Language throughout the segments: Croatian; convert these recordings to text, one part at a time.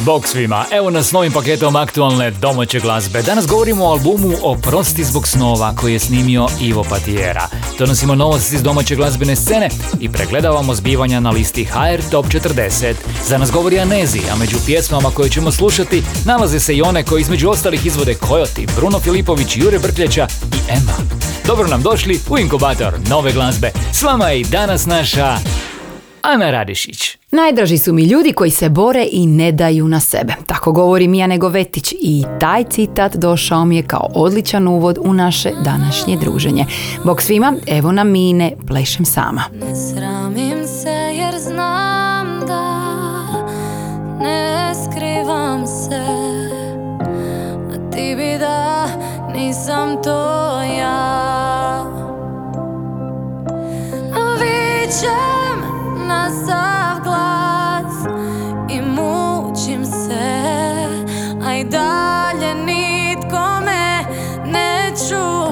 Bog svima, evo nas novim paketom aktualne domaće glazbe. Danas govorimo o albumu Oprosti zbog snova koji je snimio Ivo Patijera. Donosimo novosti iz domaće glazbene scene i pregledavamo zbivanja na listi HR Top 40. Za nas govori Anezi, a među pjesmama koje ćemo slušati nalaze se i one koje između ostalih izvode Kojoti, Bruno Filipović, Jure Brkljeća i Emma. Dobro nam došli u inkubator nove glazbe. S vama je i danas naša Ana Radišić. Najdraži su mi ljudi koji se bore i ne daju na sebe. Tako govori Mija Negovetić i taj citat došao mi je kao odličan uvod u naše današnje druženje. Bog svima, evo nam mine, plešem sama. Ne sramim se jer znam da ne skrivam se A ti bi da nisam to ja Vićem na sav glas i mučim se. A i dalje nitko me ne čuje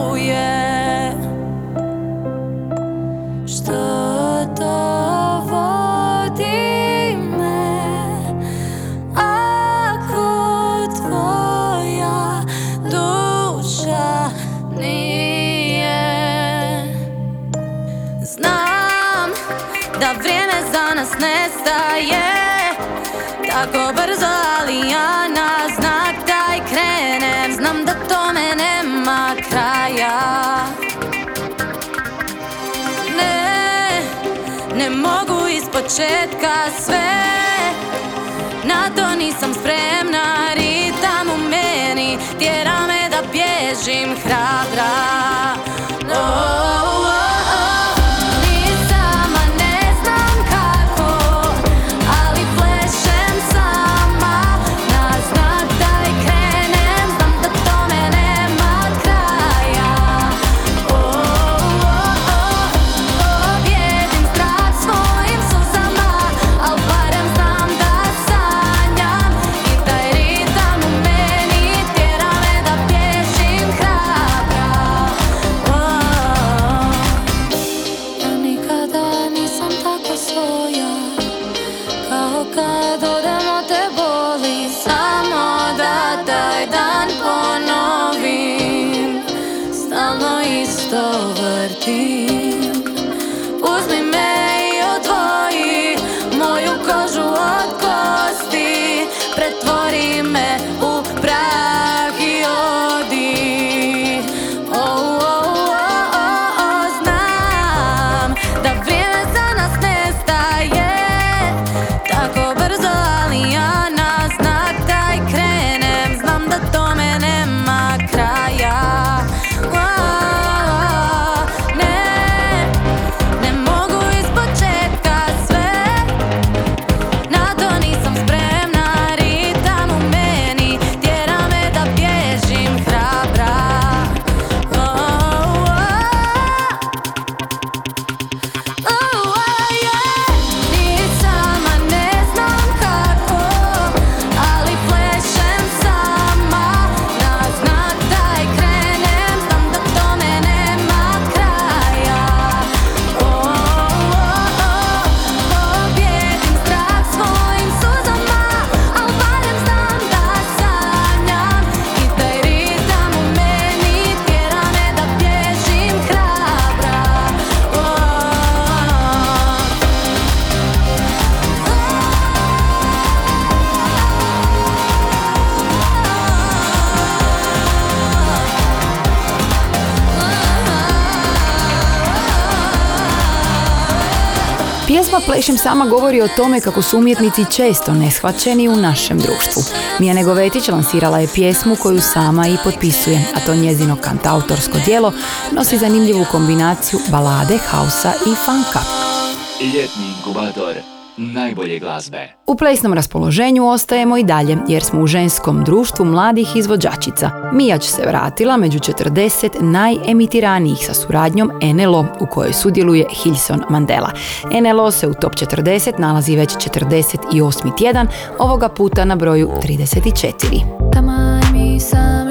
početka sve. Na to nisam spremna, ritam u meni. Tjera me da bježim hrabra Plešem sama govori o tome kako su umjetnici često neshvaćeni u našem društvu. Mija Negovetić lansirala je pjesmu koju sama i potpisuje, a to njezino kantautorsko djelo nosi zanimljivu kombinaciju balade, hausa i funka. Ljetni inkubator. Najbolje glazbe. U plesnom raspoloženju ostajemo i dalje jer smo u ženskom društvu mladih izvođačica. Mijać se vratila među 40 najemitiranijih sa suradnjom NLO u kojoj sudjeluje Hilson Mandela. NLO se u top 40 nalazi već 48. tjedan, ovoga puta na broju 34.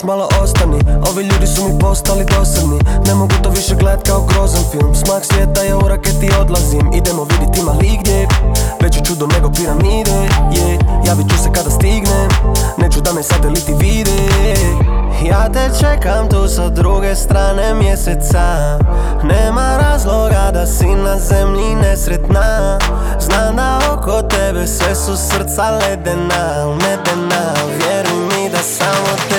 još malo ostani. Ovi ljudi su mi postali dosadni. Ne mogu to više gledat kao grozan film. Smak svijeta je u raketi odlazim. Idemo vidit ima li gdje Veće čudo nego piramide yeah. Javit ću se kada stignem. Neću da me sateliti vide. Ja te čekam tu sa druge strane mjeseca. Nema razloga da si na zemlji nesretna. Znam da oko tebe sve su srca ledena Medena, vjeruj mi da samo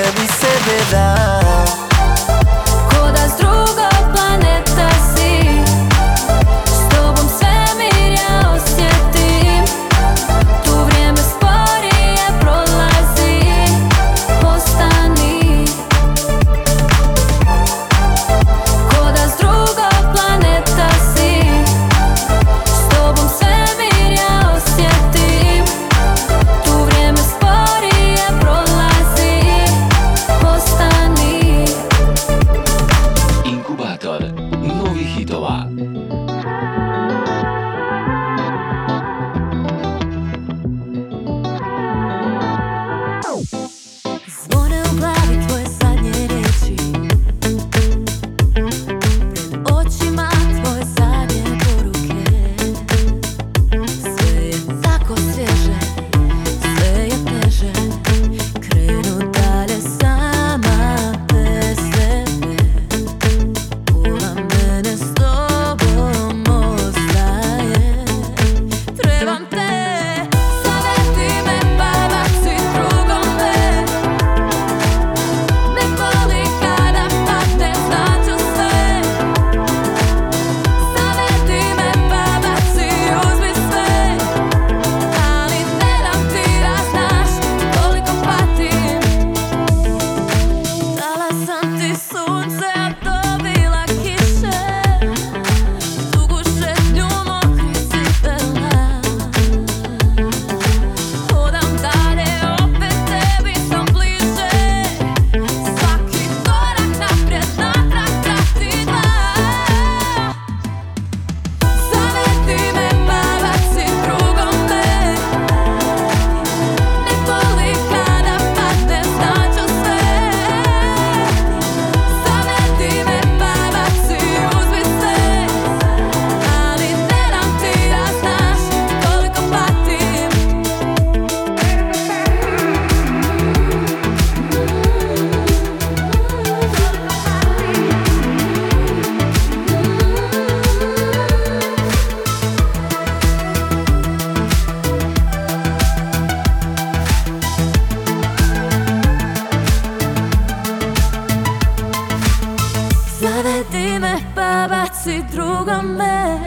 sebe baci drugome.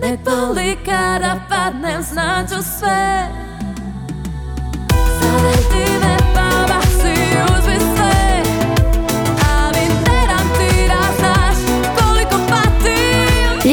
Nek boli kada padnem, znaću sve.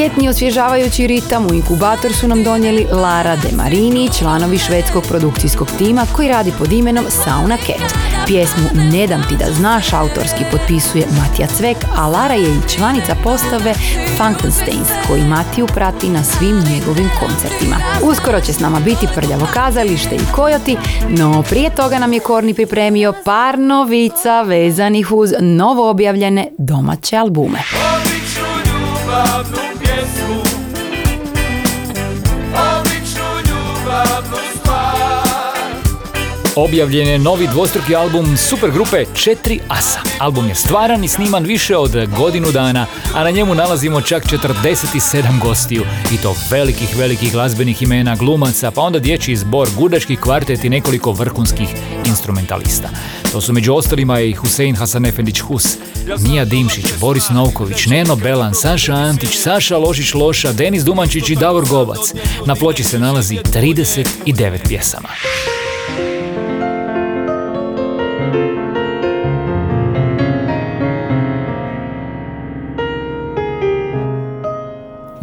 Ljetni osvježavajući ritam u inkubator su nam donijeli Lara De Marini, članovi švedskog produkcijskog tima koji radi pod imenom Sauna Cat. Pjesmu Ne dam ti da znaš autorski potpisuje Matija Cvek, a Lara je i članica postave Funkensteins koji Matiju prati na svim njegovim koncertima. Uskoro će s nama biti prljavo kazalište i kojoti, no prije toga nam je Korni pripremio par novica vezanih uz novo objavljene domaće albume. Objavljen je novi dvostruki album supergrupe 4 Asa. Album je stvaran i sniman više od godinu dana, a na njemu nalazimo čak 47 gostiju. I to velikih, velikih glazbenih imena, glumaca, pa onda dječji zbor, gudački kvartet i nekoliko vrhunskih instrumentalista. To su među ostalima i Husein Hasanefendić Hus, Mija Dimšić, Boris Novković, Neno Belan, Saša Antić, Saša Lošić Loša, Denis Dumančić i Davor Gobac. Na ploči se nalazi 39 pjesama.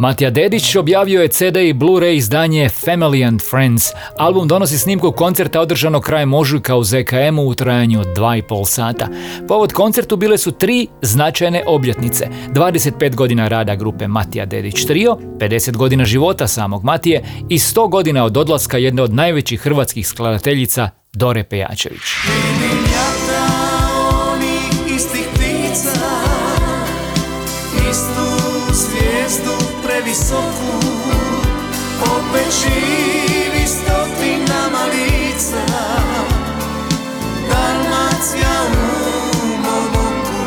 Matija Dedić objavio je CD i Blu-ray izdanje Family and Friends. Album donosi snimku koncerta održanog krajem ožujka u ZKM-u u trajanju od 2,5 sata. Povod koncertu bile su tri značajne obljetnice. 25 godina rada grupe Matija Dedić Trio, 50 godina života samog Matije i 100 godina od odlaska jedne od najvećih hrvatskih skladateljica Dore Pejačević. Zvijezdu previsoku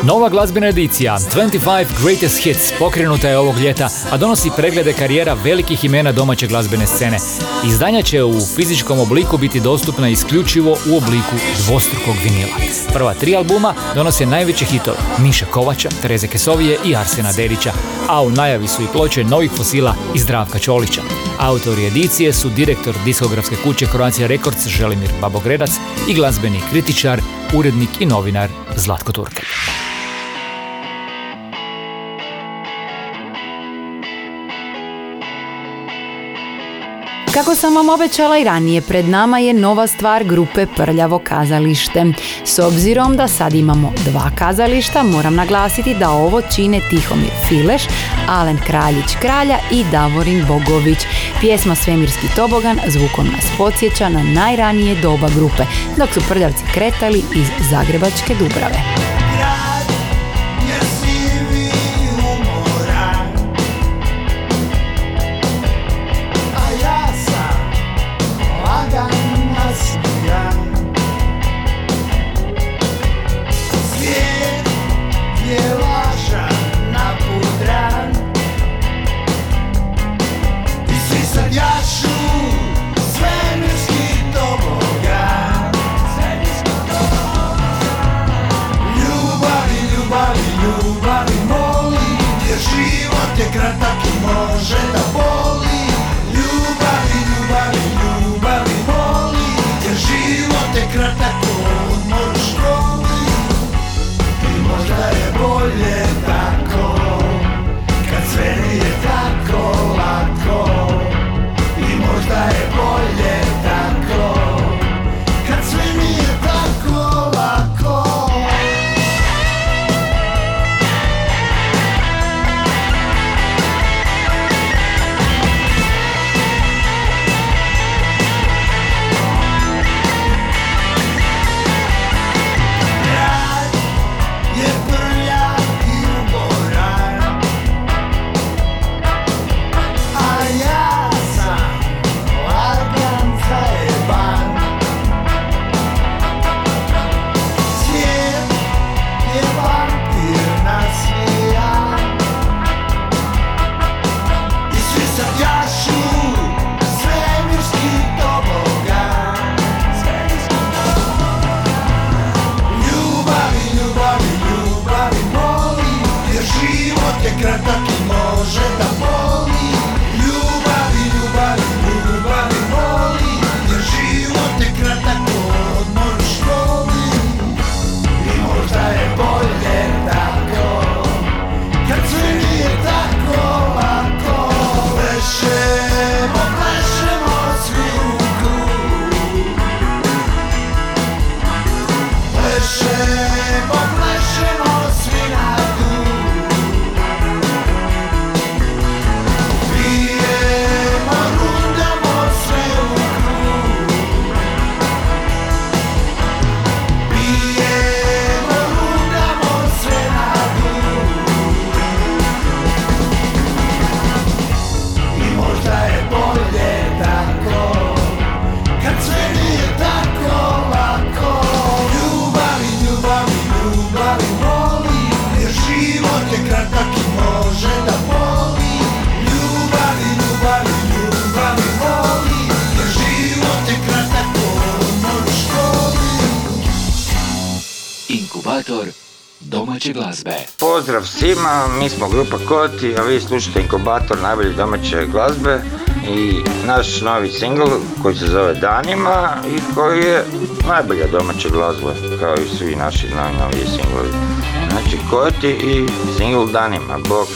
Nova glazbena edicija 25 Greatest Hits pokrenuta je ovog ljeta, a donosi preglede karijera velikih imena domaće glazbene scene. Izdanja će u fizičkom obliku biti dostupna isključivo u obliku dvostrukog vinila. Prva tri albuma donose najveće hitove Miše Kovača, Tereze Kesovije i Arsena Dedića, a u najavi su i ploče novih fosila i Zdravka Čolića. Autori edicije su direktor diskografske kuće Croatia Records Želimir Babogredac i glazbeni kritičar, urednik i novinar Zlatko Turkel. Kako sam vam obećala i ranije, pred nama je nova stvar grupe Prljavo kazalište. S obzirom da sad imamo dva kazališta, moram naglasiti da ovo čine Tihomir Fileš, Alen Kraljić Kralja i Davorin Bogović. Pjesma Svemirski tobogan zvukom nas podsjeća na najranije doba grupe, dok su prljavci kretali iz Zagrebačke Dubrave. secreta domaće glazbe. Pozdrav svima, mi smo grupa Koti, a vi slušate Inkubator najbolje domaće glazbe i naš novi singl koji se zove Danima i koji je najbolja domaća glazba kao i svi naši najnoviji singlovi. Znači Koti i singl Danima, bok.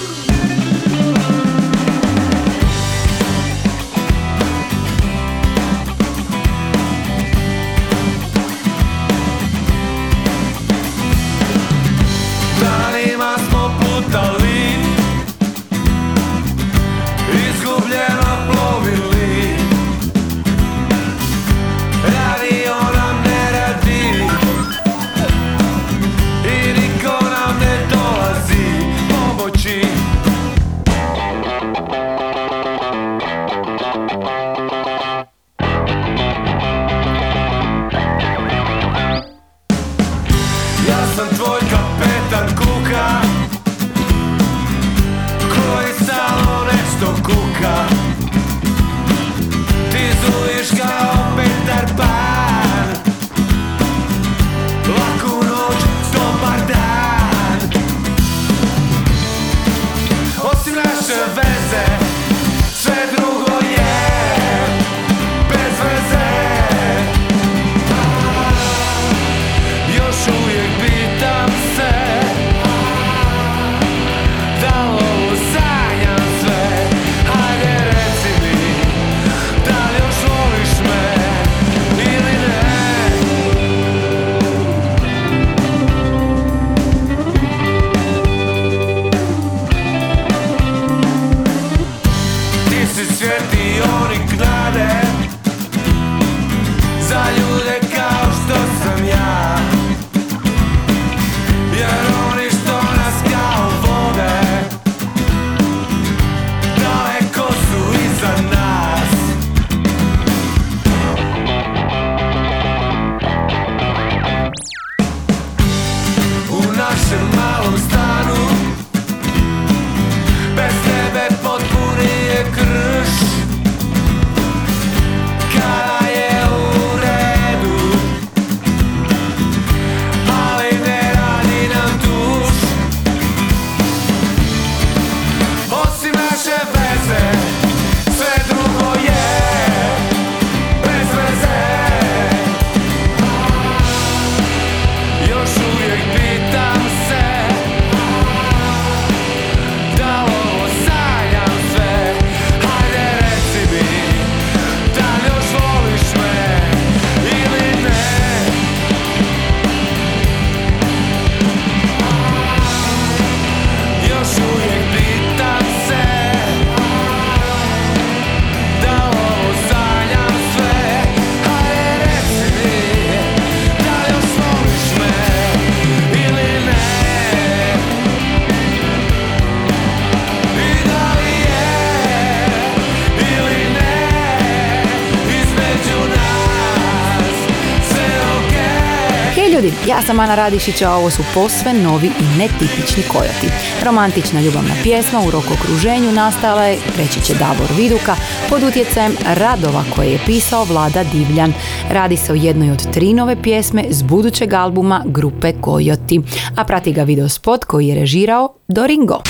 Sam Ana Radišić, a ovo su posve novi i netipični kojoti. Romantična ljubavna pjesma u rok okruženju nastala je, reći će Davor Viduka, pod utjecajem radova koje je pisao Vlada Divljan. Radi se o jednoj od tri nove pjesme s budućeg albuma grupe Kojoti, a prati ga video spot koji je režirao Doringo.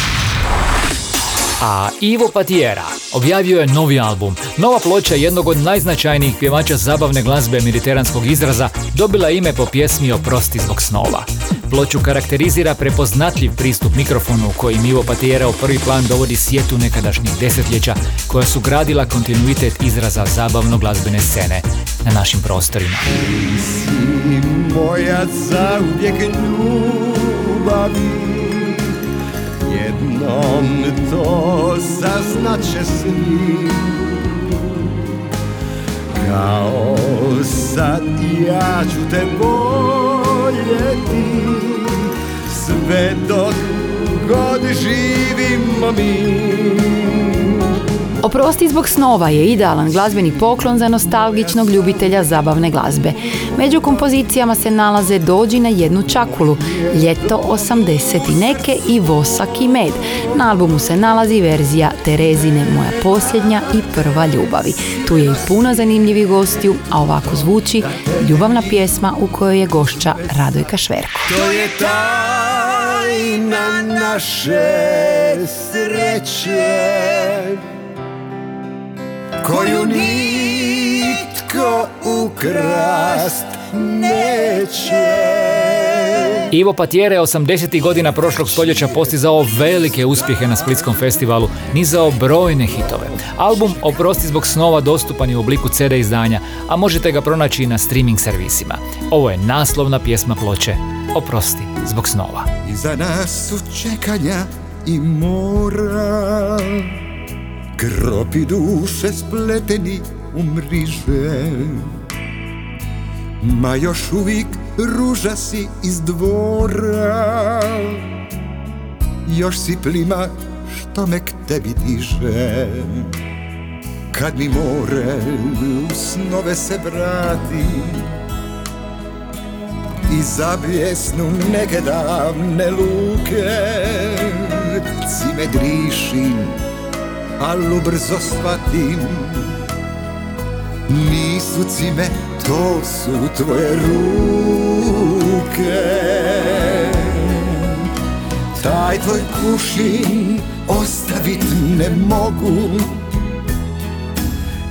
A Ivo Patiera objavio je novi album. Nova ploča jednog od najznačajnijih pjevača zabavne glazbe mediteranskog izraza dobila ime po pjesmi Oprosti zbog snova. Ploču karakterizira prepoznatljiv pristup mikrofonu kojim Ivo Patiera u prvi plan dovodi sjetu nekadašnjih desetljeća koja su gradila kontinuitet izraza zabavno glazbene scene na našim prostorima. moja zauvijek ljubavi Jednom to saznaće svi. Kao sad ja ću te voljeti Sve dok god živimo mi Oprosti zbog snova je idealan glazbeni poklon za nostalgičnog ljubitelja zabavne glazbe. Među kompozicijama se nalaze Dođi na jednu čakulu, Ljeto 80 i neke i Vosak i med. Na albumu se nalazi verzija Terezine Moja posljednja i prva ljubavi. Tu je i puno zanimljivih gostiju, a ovako zvuči ljubavna pjesma u kojoj je gošća Radojka Šverko. To je tajna naše sreće Koju nitko ukrast neće Ivo Patjere je 80. godina prošlog stoljeća postizao velike uspjehe na Splitskom festivalu, nizao brojne hitove. Album Oprosti zbog snova dostupan je u obliku CD izdanja, a možete ga pronaći i na streaming servisima. Ovo je naslovna pjesma ploče Oprosti zbog snova. Iza nas su čekanja i mora Gropi duše spleteni u mriže Ma još uvijek ruža si iz dvora. Još si plima što me k tebi diže. Kad mi more u snove se vrati I zabljesnu neke davne luke Cime drišim, al ubrzo shvatim. Nisu cime, to su tvoje ruke. Taj tvoj kušin ostavit ne mogu.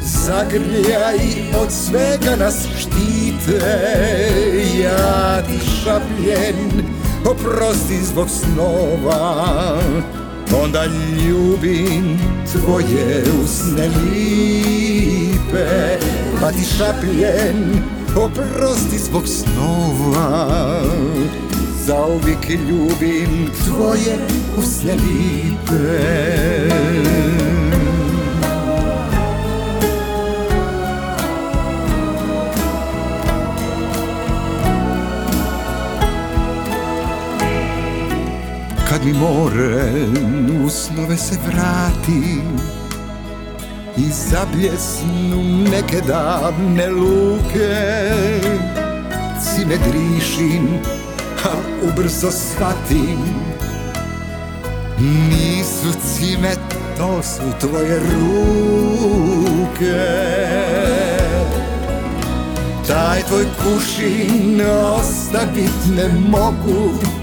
Zagrljaj od svega nas štite. Ja ti šapljen, oprosti zbog snova Onda ljubim tvoje usne lipe Pa ti šapljen, oprosti zbog snova. Zauvijek ljubim tvoje usne lipe Kad mi more u snove se vrati I zabljesnu neke davne luke. Cime drišim, a ubrzo shvatim Nisu cime, to su tvoje ruke. Taj tvoj kušin ostavit ne mogu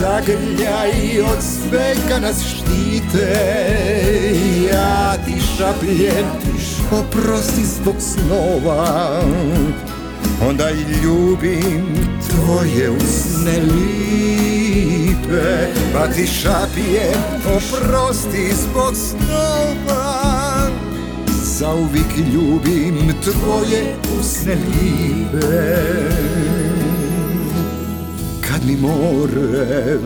Zagrljaj od svega nas štite. Ja ti šapljen, oprosti zbog snova. Onda i ljubim tvoje usne lipe. Pa ti šapijem, oprosti zbog snova. Zauvijek ljubim tvoje usne lipe kad mi more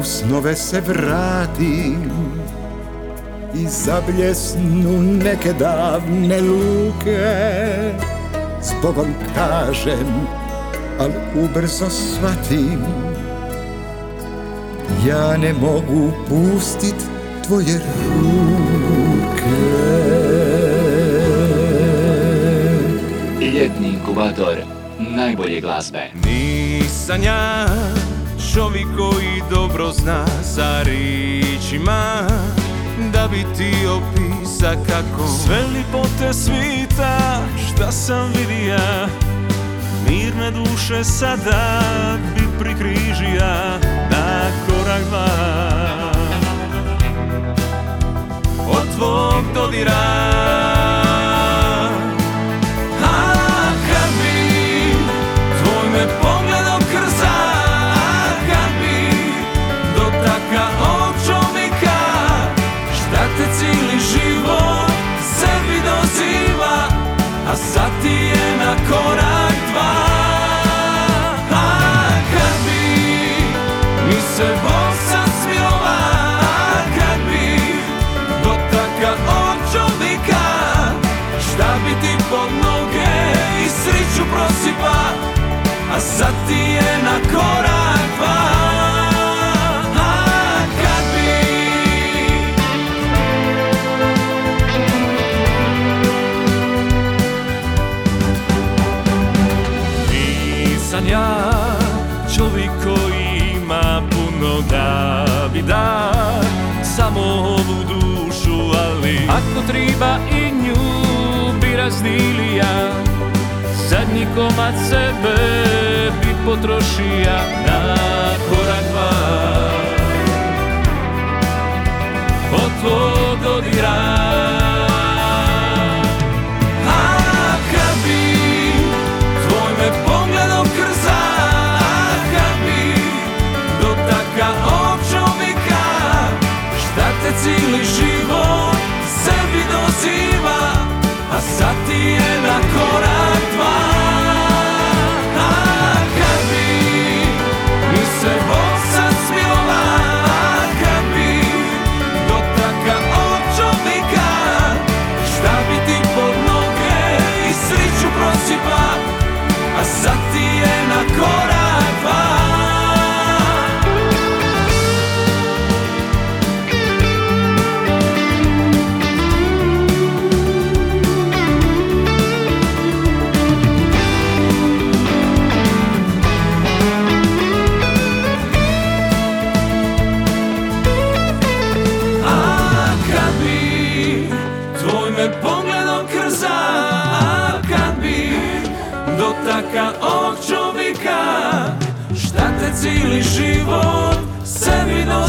u snove se vrati I zabljesnu neke davne luke Zbogom kažem, al ubrzo shvatim Ja ne mogu pustit tvoje ruke Ljetni inkubator najbolje glazbe. Nisam ja čovjek koji dobro zna za ričima Da bi ti opisa kako. Sve lipote svita šta sam vidija Mirne duše sada bi prikrižija Na korak dva. Od tvog dodira A sad ti je na korak dva bi da Samo ovu dušu, ali ako treba i nju bi razdilija Zadnji komad sebe bi potrošija na korak dva. Od tvog cijeli život sebi doziva A sad ti je na korak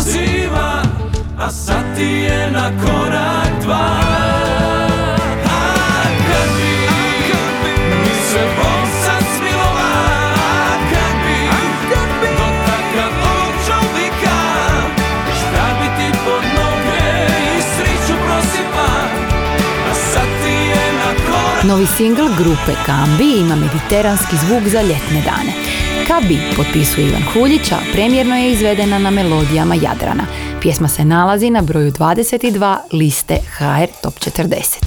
sebi doziva A sad ti je na korak dva Novi singl grupe Kambi ima mediteranski zvuk za ljetne dane. Kabi potpisuje Ivan Huljić, a premjerno je izvedena na melodijama Jadrana. Pjesma se nalazi na broju 22 liste HR Top 40.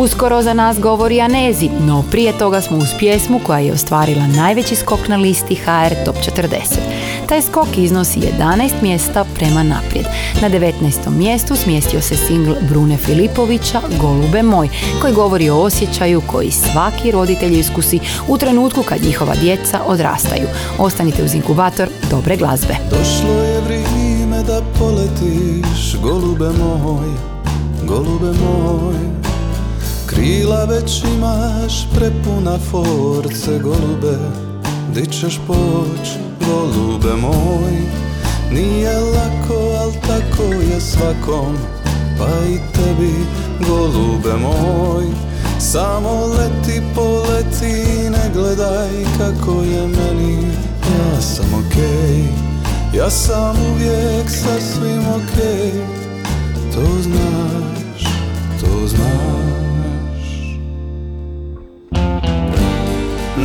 Uskoro za nas govori Anezi, no prije toga smo uz pjesmu koja je ostvarila najveći skok na listi HR Top 40. Taj skok iznosi 11 mjesta prema naprijed. Na 19. mjestu smjestio se singl Brune Filipovića Golube moj, koji govori o osjećaju koji svaki roditelj iskusi u trenutku kad njihova djeca odrastaju. Ostanite uz inkubator dobre glazbe. Došlo je vrijeme da poletiš, golube moj, golube moj Krila već imaš prepuna force, golube. Di ćeš poć, golube moj? Nije lako, al tako je svakom Pa i tebi, golube moj. Samo leti, poleti, ne gledaj kako je meni. Ja sam okej, ja sam uvijek sasvim okej. To znaš, to znaš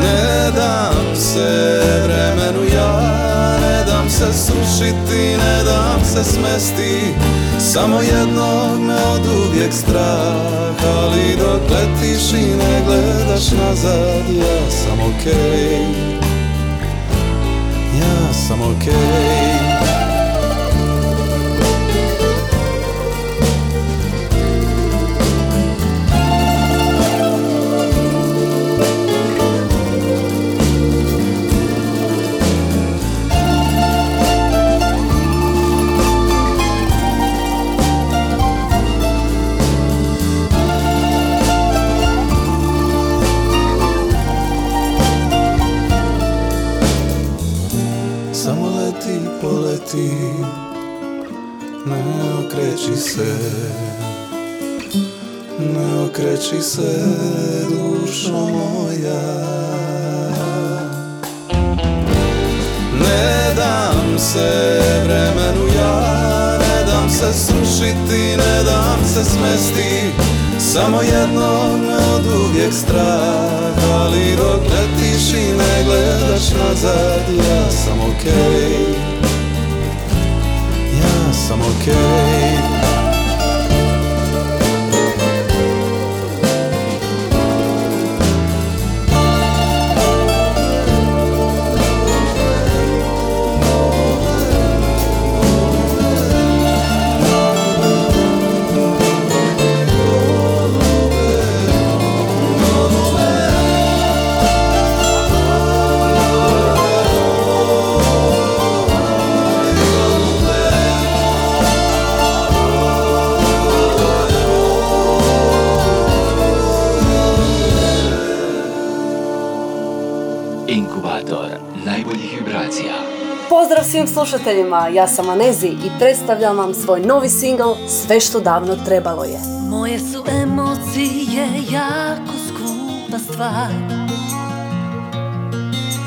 Ne dam se vremenu ja, ne dam se srušiti, ne dam se smesti. Samo jednog me od uvijek strah, ali dok letiš i ne gledaš nazad Ja sam okej, ja sam okej. Samo se, dušo moja. Ne dam se vremenu ja, ne dam se srušiti, ne dam se smesti. Samo jedno me od uvijek strah, ali dok letiš i ne gledaš nazad Ja sam okej, ja sam okej svim slušateljima, ja sam Anezi i predstavljam vam svoj novi singl Sve što davno trebalo je. Moje su emocije jako skupa stvar.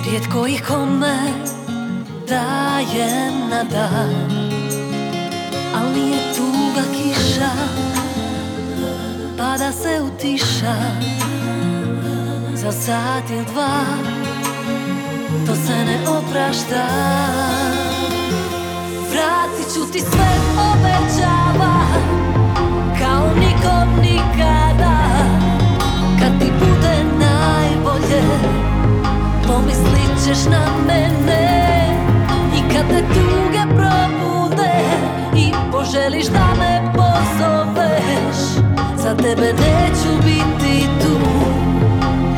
Rijetko ih kome dajem na dan. Al nije tuga kiša Pada se utiša Za sat ili dva To se ne oprašta ću ti sve obećavam kao nikom nikada. Kad ti bude najbolje Pomislit ćeš na mene. I kad te tuge probude I poželiš da me pozoveš Za tebe neću biti tu.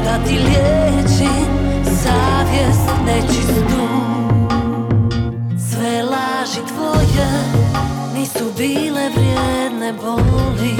Da ti liječim savjest nečistu tvoje nisu bile vrijedne boli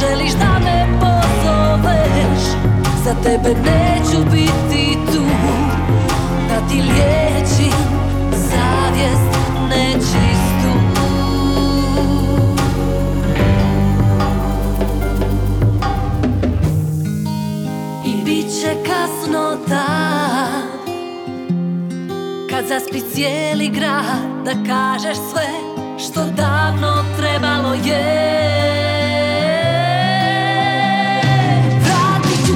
I poželiš da me pozoveš Za tebe neću biti tu. Da ti liječim savjest nečistu. I bit će kasno tad Kad zaspi cijeli grad Da kažeš sve što davno trebalo je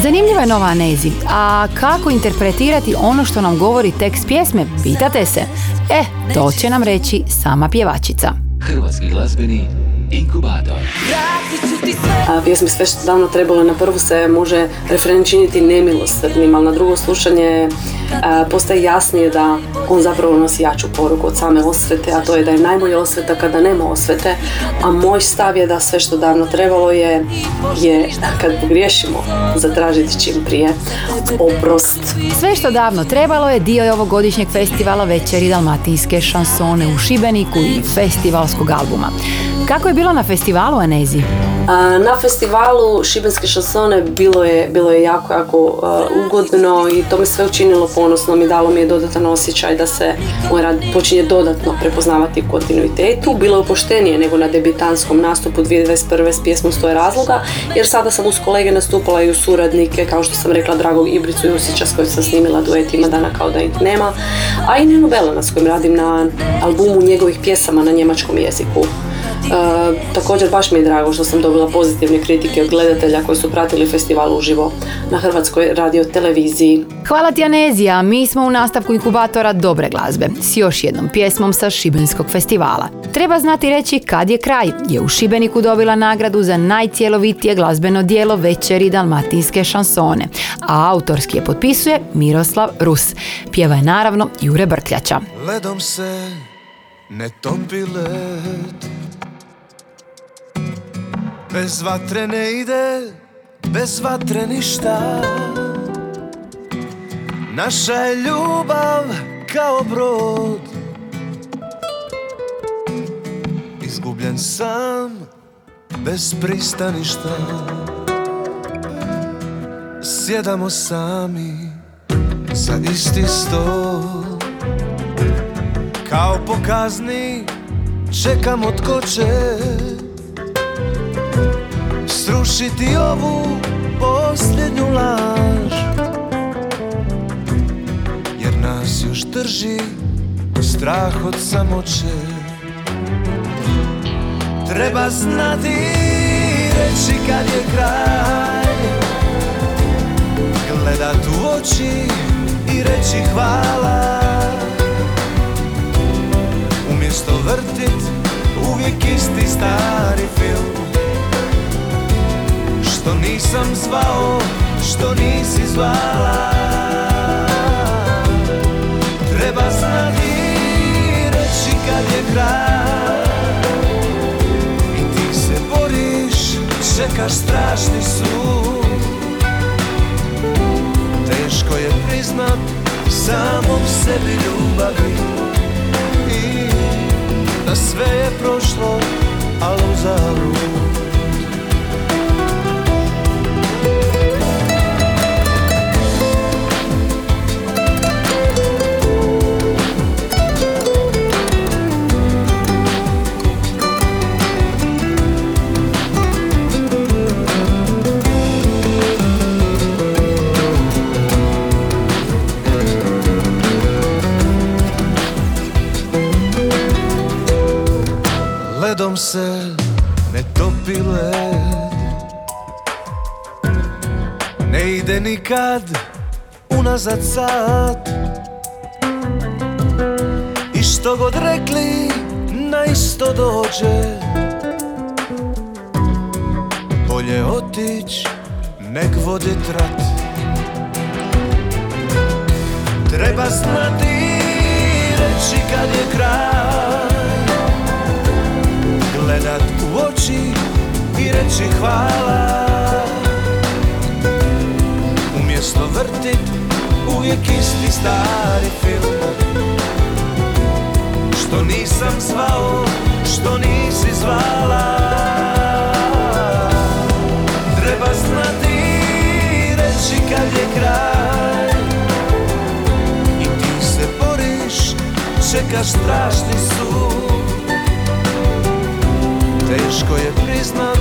Zanimljiva je nova Anezi. A kako interpretirati ono što nam govori tekst pjesme? Pitate se? E, to će nam reći sama pjevačica. Hrvatski glazbeni inkubator. A pjesmi sve što davno trebalo na prvu se može refren činiti nemilosrdnim, ali na drugo slušanje a, postaje jasnije da on zapravo nosi jaču poruku od same osvete, a to je da je najbolja osveta kada nema osvete, a moj stav je da sve što davno trebalo je, je kad pogriješimo zatražiti čim prije oprost. Sve što davno trebalo je dio je ovogodišnjeg festivala Večeri Dalmatinske šansone u Šibeniku i festivalskog albuma. Kako je bilo na festivalu Anezi? Na festivalu Šibenske šansone bilo je, bilo je jako, jako ugodno i to me sve učinilo ponosnom i dalo mi je dodatan osjećaj da se moj rad počinje dodatno prepoznavati u kontinuitetu. Bilo je opuštenije nego na debitanskom nastupu 2021. s pjesmom Stoje razloga, jer sada sam uz kolege nastupala i uz suradnike, kao što sam rekla, dragog Ibricu Jusića s kojim sam snimila duet Ima dana kao da ih nema, a i Ninu Belana s kojim radim na albumu njegovih pjesama na njemačkom jeziku. E, također baš mi je drago što sam dobila pozitivne kritike od gledatelja koji su pratili festival uživo na Hrvatskoj radio televiziji. Hvala ti Anezija, mi smo u nastavku inkubatora dobre glazbe s još jednom pjesmom sa Šibenskog festivala. Treba znati reći kad je kraj, je u Šibeniku dobila nagradu za najcjelovitije glazbeno dijelo večeri dalmatinske šansone, a autorski je potpisuje Miroslav Rus. Pjeva je naravno Jure Brkljača. Ledom se ne topi led Bez vatre ne ide, bez vatre ništa. Naša je ljubav kao brod. Izgubljen sam, bez pristaništa. Sjedamo sami za isti stol. Kao po kazni čekamo tko će Srušiti ovu posljednju laž. Jer nas još drži strah od samoće. Treba znati reći kad je kraj. Gledat u oči i reći hvala. Umjesto vrtit uvijek isti stari nisam zvao, što nisi zvala. Treba znati reći kad je kraj. I ti se boriš, čekaš strašni sud. Teško je priznat samom sebi ljubavi. I da sve je prošlo, al uzalud nikad unazad sad. I što god rekli na isto dođe. Bolje otić nek vodit rat. Treba znati reći kad je kraj. Gledat u oči i reći hvala uvijek isti stari film. Što nisam zvao, što nisi zvala. Treba znati reći kad je kraj. I ti se boriš, čekaš strašni sud. Teško je priznat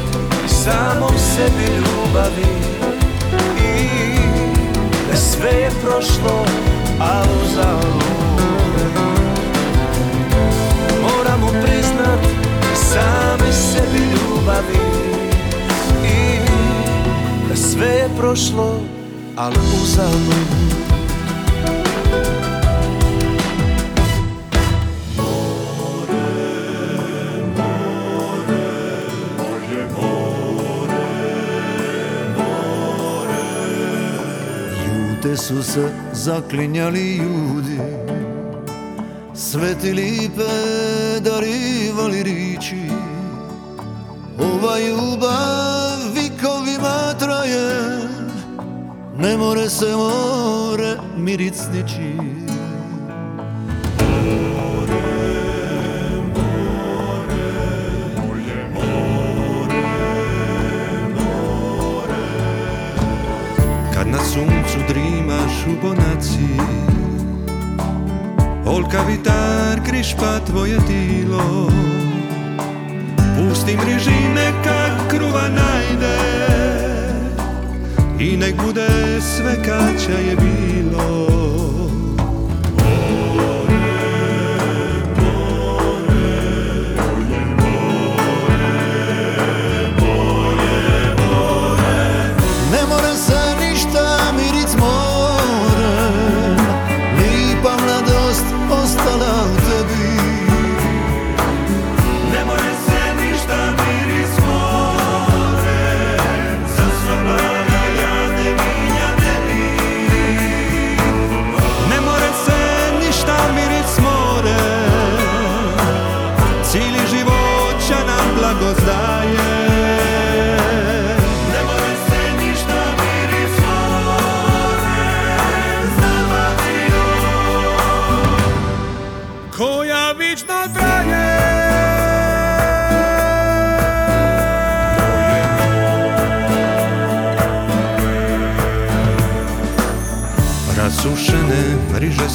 samom sebi ljubavi. I sve je prošlo, a uzalud. Moramo priznat sami sebi ljubavi. I sve je prošlo, al uzalud su se zaklinjali ljudi. Sveti lipe darivali riči. Ova ljubav vikovima traje. Ne more se more mirit s Kad na suncu drimaš u bonaci. Olka vitar krišpa tvoje tilo. Pusti mriži neka kruva najde. I nek bude sve kaća je bilo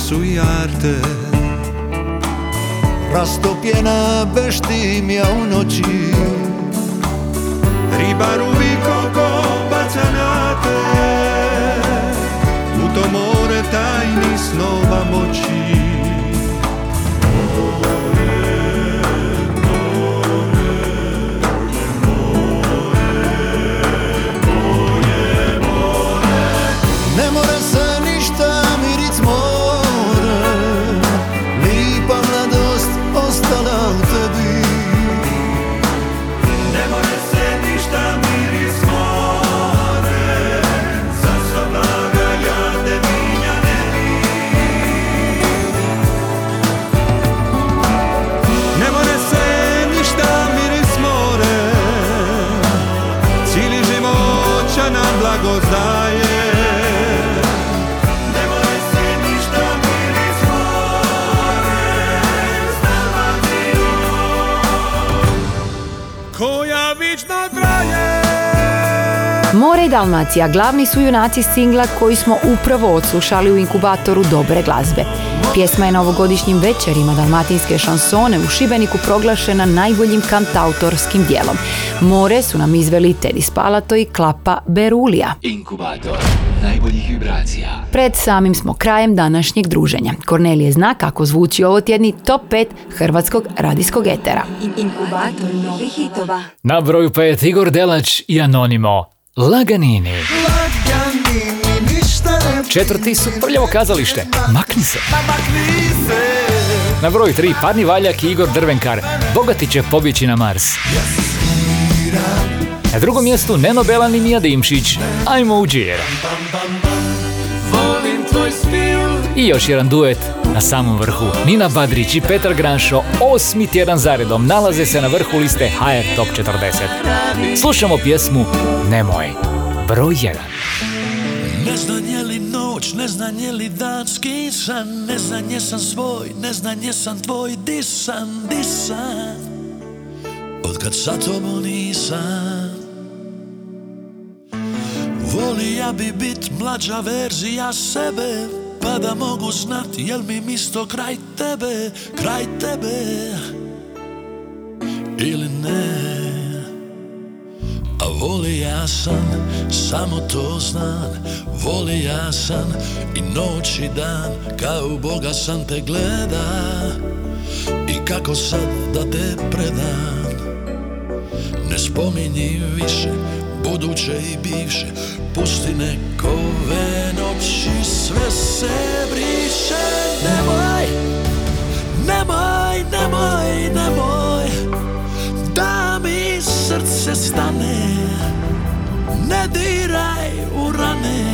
su jarte Rastopljena beštimja u noći. Ribar uvijek oko baca na te U to more tajni snova moći Dalmacija glavni su junaci singla koji smo upravo odslušali u inkubatoru dobre glazbe. Pjesma je na ovogodišnjim večerima dalmatinske šansone u Šibeniku proglašena najboljim kantautorskim dijelom. More su nam izveli Tedi Spalato i Klapa Berulija. Inkubator najboljih vibracija. Pred samim smo krajem današnjeg druženja. Kornelije zna kako zvuči ovo tjedni top 5 hrvatskog radijskog etera. Inkubator novih hitova. Na broju 5 Igor Delač i Anonimo. Laganini. Četvrti su prljavo kazalište. Makni se. Na broju 3 Parni Valjak i Igor Drvenkar. Bogati će pobjeći na Mars. Na drugom mjestu Neno Belan i Mija Dimšić. Ajmo u džir. Volim tvoj stil I još jedan duet na samom vrhu. Nina Badrić i Petar Granšo osmi tjedan zaredom nalaze se na vrhu liste HR Top 40. Slušamo pjesmu Nemoj. Broj 1. Ne znam je li noć, ne znam je li dan skisan Ne znam jesam svoj, ne znam jesam tvoj Disan, disan Od kad sa tobom nisam Volija bi bit mlađa verzija sebe Pa da mogu znat jel mi misto kraj tebe Kraj tebe? Ili ne? A voli ja sam, samo to znam. Voli ja sam i noć i dan Kao Boga sam te gleda. I kako sad da te predam? Ne spominji više Buduće i bivše Pusti nekove noći Sve se briše. Nemoj Nemoj, nemoj, nemoj Da mi srce stane. Ne diraj u rane.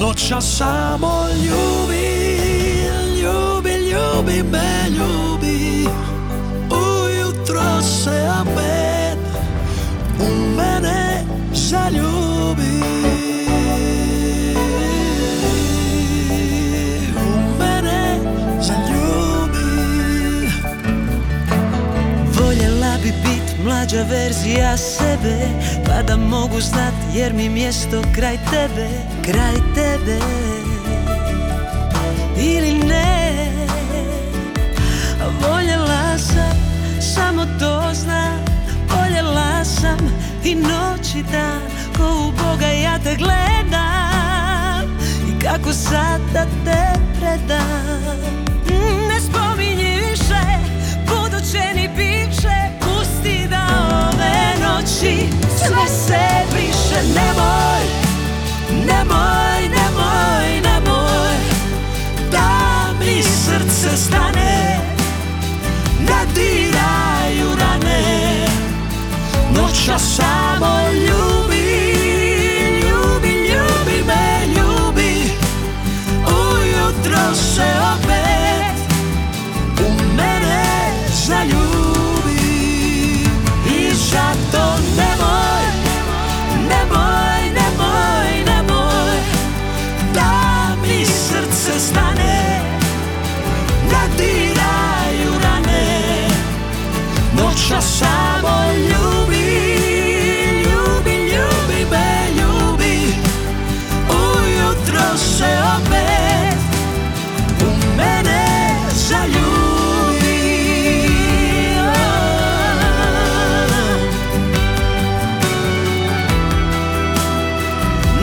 Noća samo ljubi Ljubi, ljubi me, ljubi. Ujutro se opet U mene zaljubi Mlađa verzija sebe Pa da mogu znat jer mi mjesto kraj tebe Kraj tebe. Ili ne Voljela sam, samo to znam Voljela sam i noć i dan Ko u Boga ja te gledam I kako sad da te predam. Ne spominji više Buduće ni bivše Pusti da ove noći Sve se briše. Nemoj Nemoj, nemoj, nemoj Da mi srce stane Ne diraju rane. Noća samo ljubi Noća samo ljubi Ljubi, ljubi me, ljubi. Ujutro se opet U mene zaljubi.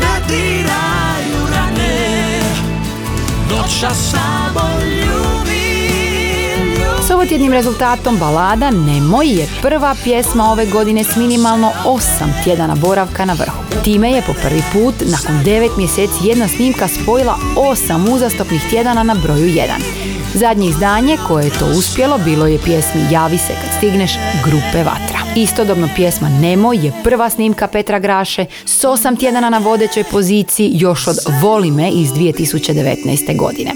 Ne diraju rane Noća ljubi S ovotjednim rezultatom balada Nemoj je prva pjesma ove godine s minimalno 8 tjedana boravka na vrhu. Time je po prvi put nakon 9 mjeseci jedna snimka spojila 8 uzastopnih tjedana na broju 1. Zadnje izdanje koje je to uspjelo bilo je pjesmi Javi se kad stigneš grupe Vatra. Istodobno pjesma Nemoj je prva snimka Petra Graše s 8 tjedana na vodećoj poziciji još od Voli me iz 2019. godine.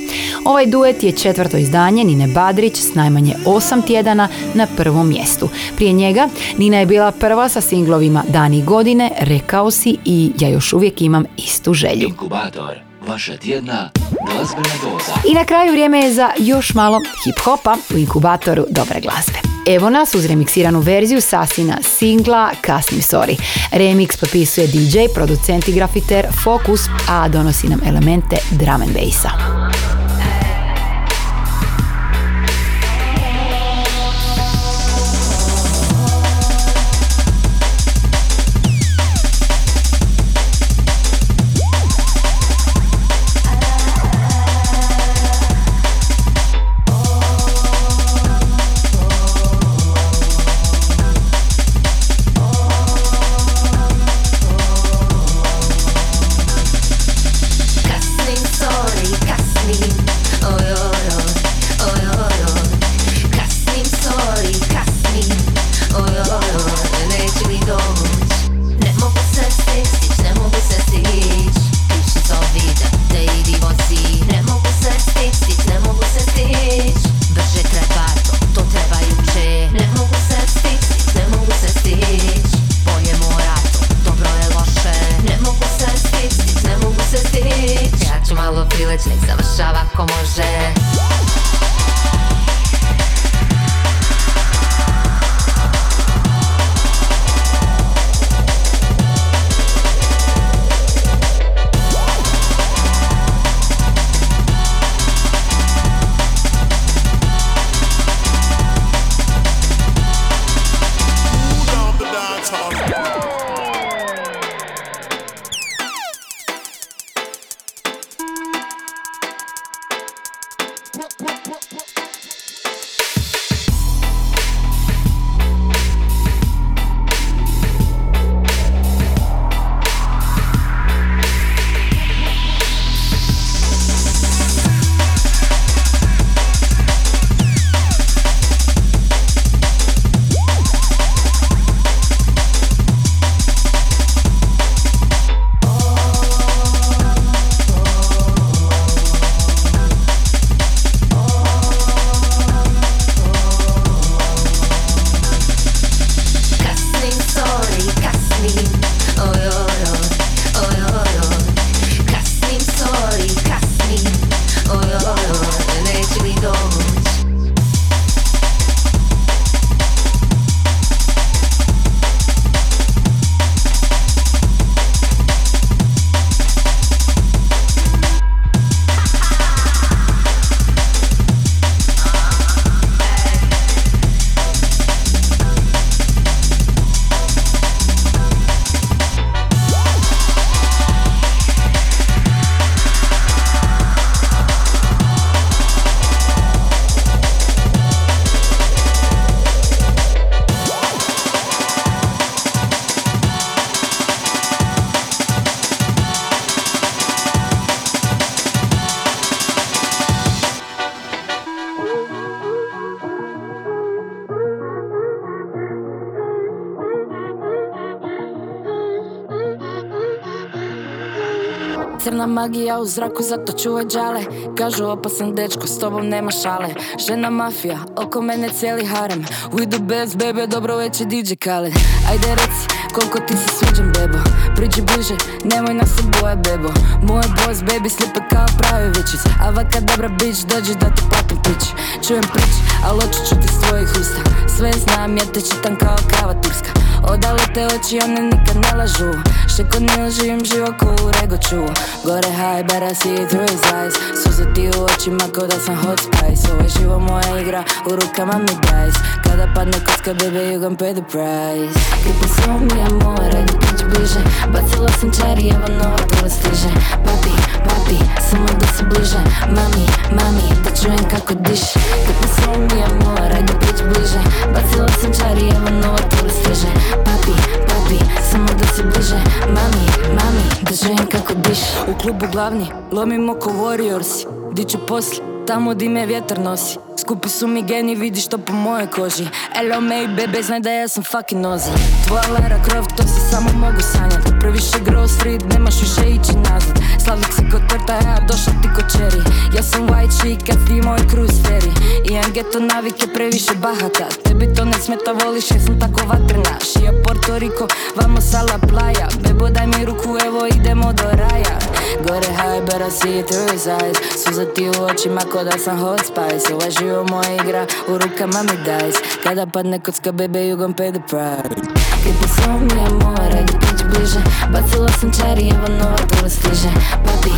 Ovaj duet je četvrto izdanje Nine Badrić s najmanje 8 tjedana na prvom mjestu. Prije njega Nina je bila prva sa singlovima Dani godine, Rekao si i Ja još uvijek imam istu želju. Inkubator, vaša tjedna glazbena doza. I na kraju vrijeme je za još malo hip-hopa u inkubatoru dobre glazbe. Evo nas uz remiksiranu verziju Sasina singla Kasnim Sorry. Remix potpisuje DJ, producent i grafiter Focus, a donosi nam elemente drum and bassa. Magija u zraku, zato čuvaj džale. Kažu opasan dečko, s tobom nema šale. Žena mafija, oko mene cijeli harem. We the best, bebe, dobro večer DJ Khaled. Ajde reci, koliko ti se sviđam, bebo. Priđi bliže, nemoj nas se boja, bebo. Moj boss, baby, slipe kao pravi vičic Avaka dobra bitch, dođi da ti platim pić. Čujem prič, al oči ću ti s tvojih usta. Sve znam, ja te čitam kao kava turska Odale te oči, one nikad ne lažu. Šeko ne živim živo ko u regoču Gore high, but I see through his eyes. Suze ti u očima ko da sam hot spice. Ovo je živo moja igra, u rukama mi dice. Kada padne kocka, baby, you gon' pay the price. Kad posao mi amor, ajde priđi bliže. Bacila sam čari, evo nova tura stiže. Papi, papi, samo da se bliže Mami, mami, da čujem kako diše Kad posao mi amor, ajde priđi bliže. Bacila sam čari, evo nova tura stiže Papi, papi, samo da se bliže Mami, mami, da čujem kako diše U klubu glavni, lomimo ko warriorsi Di ću poslije, tamo di me vjetar nosi. Skupi su mi geni, vidiš to po mojoj koži. Hello me bebe, znaj da ja sam fucking nozi. Tvoja Lara Croft, to si samo mogu sanjat. Previše Grove Street, nemaš više ići nazad. Slavik si ko torta, ja došla ti ko cherry Ja sam white chick, kad ti moj cruise ferry Imam geto navike, previše bahata Tebi to ne smeta, voliš, jesam tako vatrena. Šija Porto Rico, vamos a la playa. Bebo daj mi ruku, evo idemo do raja. Gore high, better see through his eyes. Suza ti u očima ko da sam hot spice. Ova živo moja igra, u rukama mi dice. Kada padne kocka, baby, you gon pay the price. Ti poslao mi je more, da priđi bliže. Bacila sam čari, evo nova tura stiže. Papi,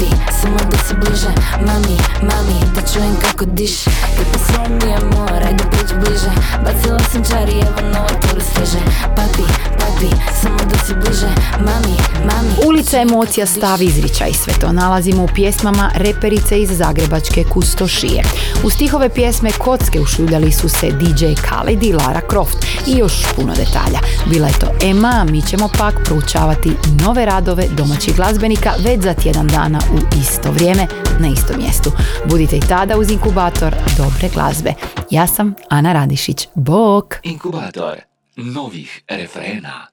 papi, samo da se bliže. Mami, mami, da čujem kako diš. Ti poslao mi je more, da priđi bliže. Bacila sam čari, evo nova tura stiže Papi, papi, samo da se bliže. Mami, mami Ulica emocija stav izričaj, sve to nalazimo u pjesmama reperice iz zagrebačke Kustošije. U stihove pjesme Kocke ušuljali su se DJ Khaled i Lara Croft. I još puno detalja. Bila je to Ema, a mi ćemo pak proučavati nove radove domaćih glazbenika već za tjedan dana u isto vrijeme na istom mjestu. Budite i tada uz inkubator dobre glazbe. Ja sam Ana Radišić. Bok! Inkubator novih refrena.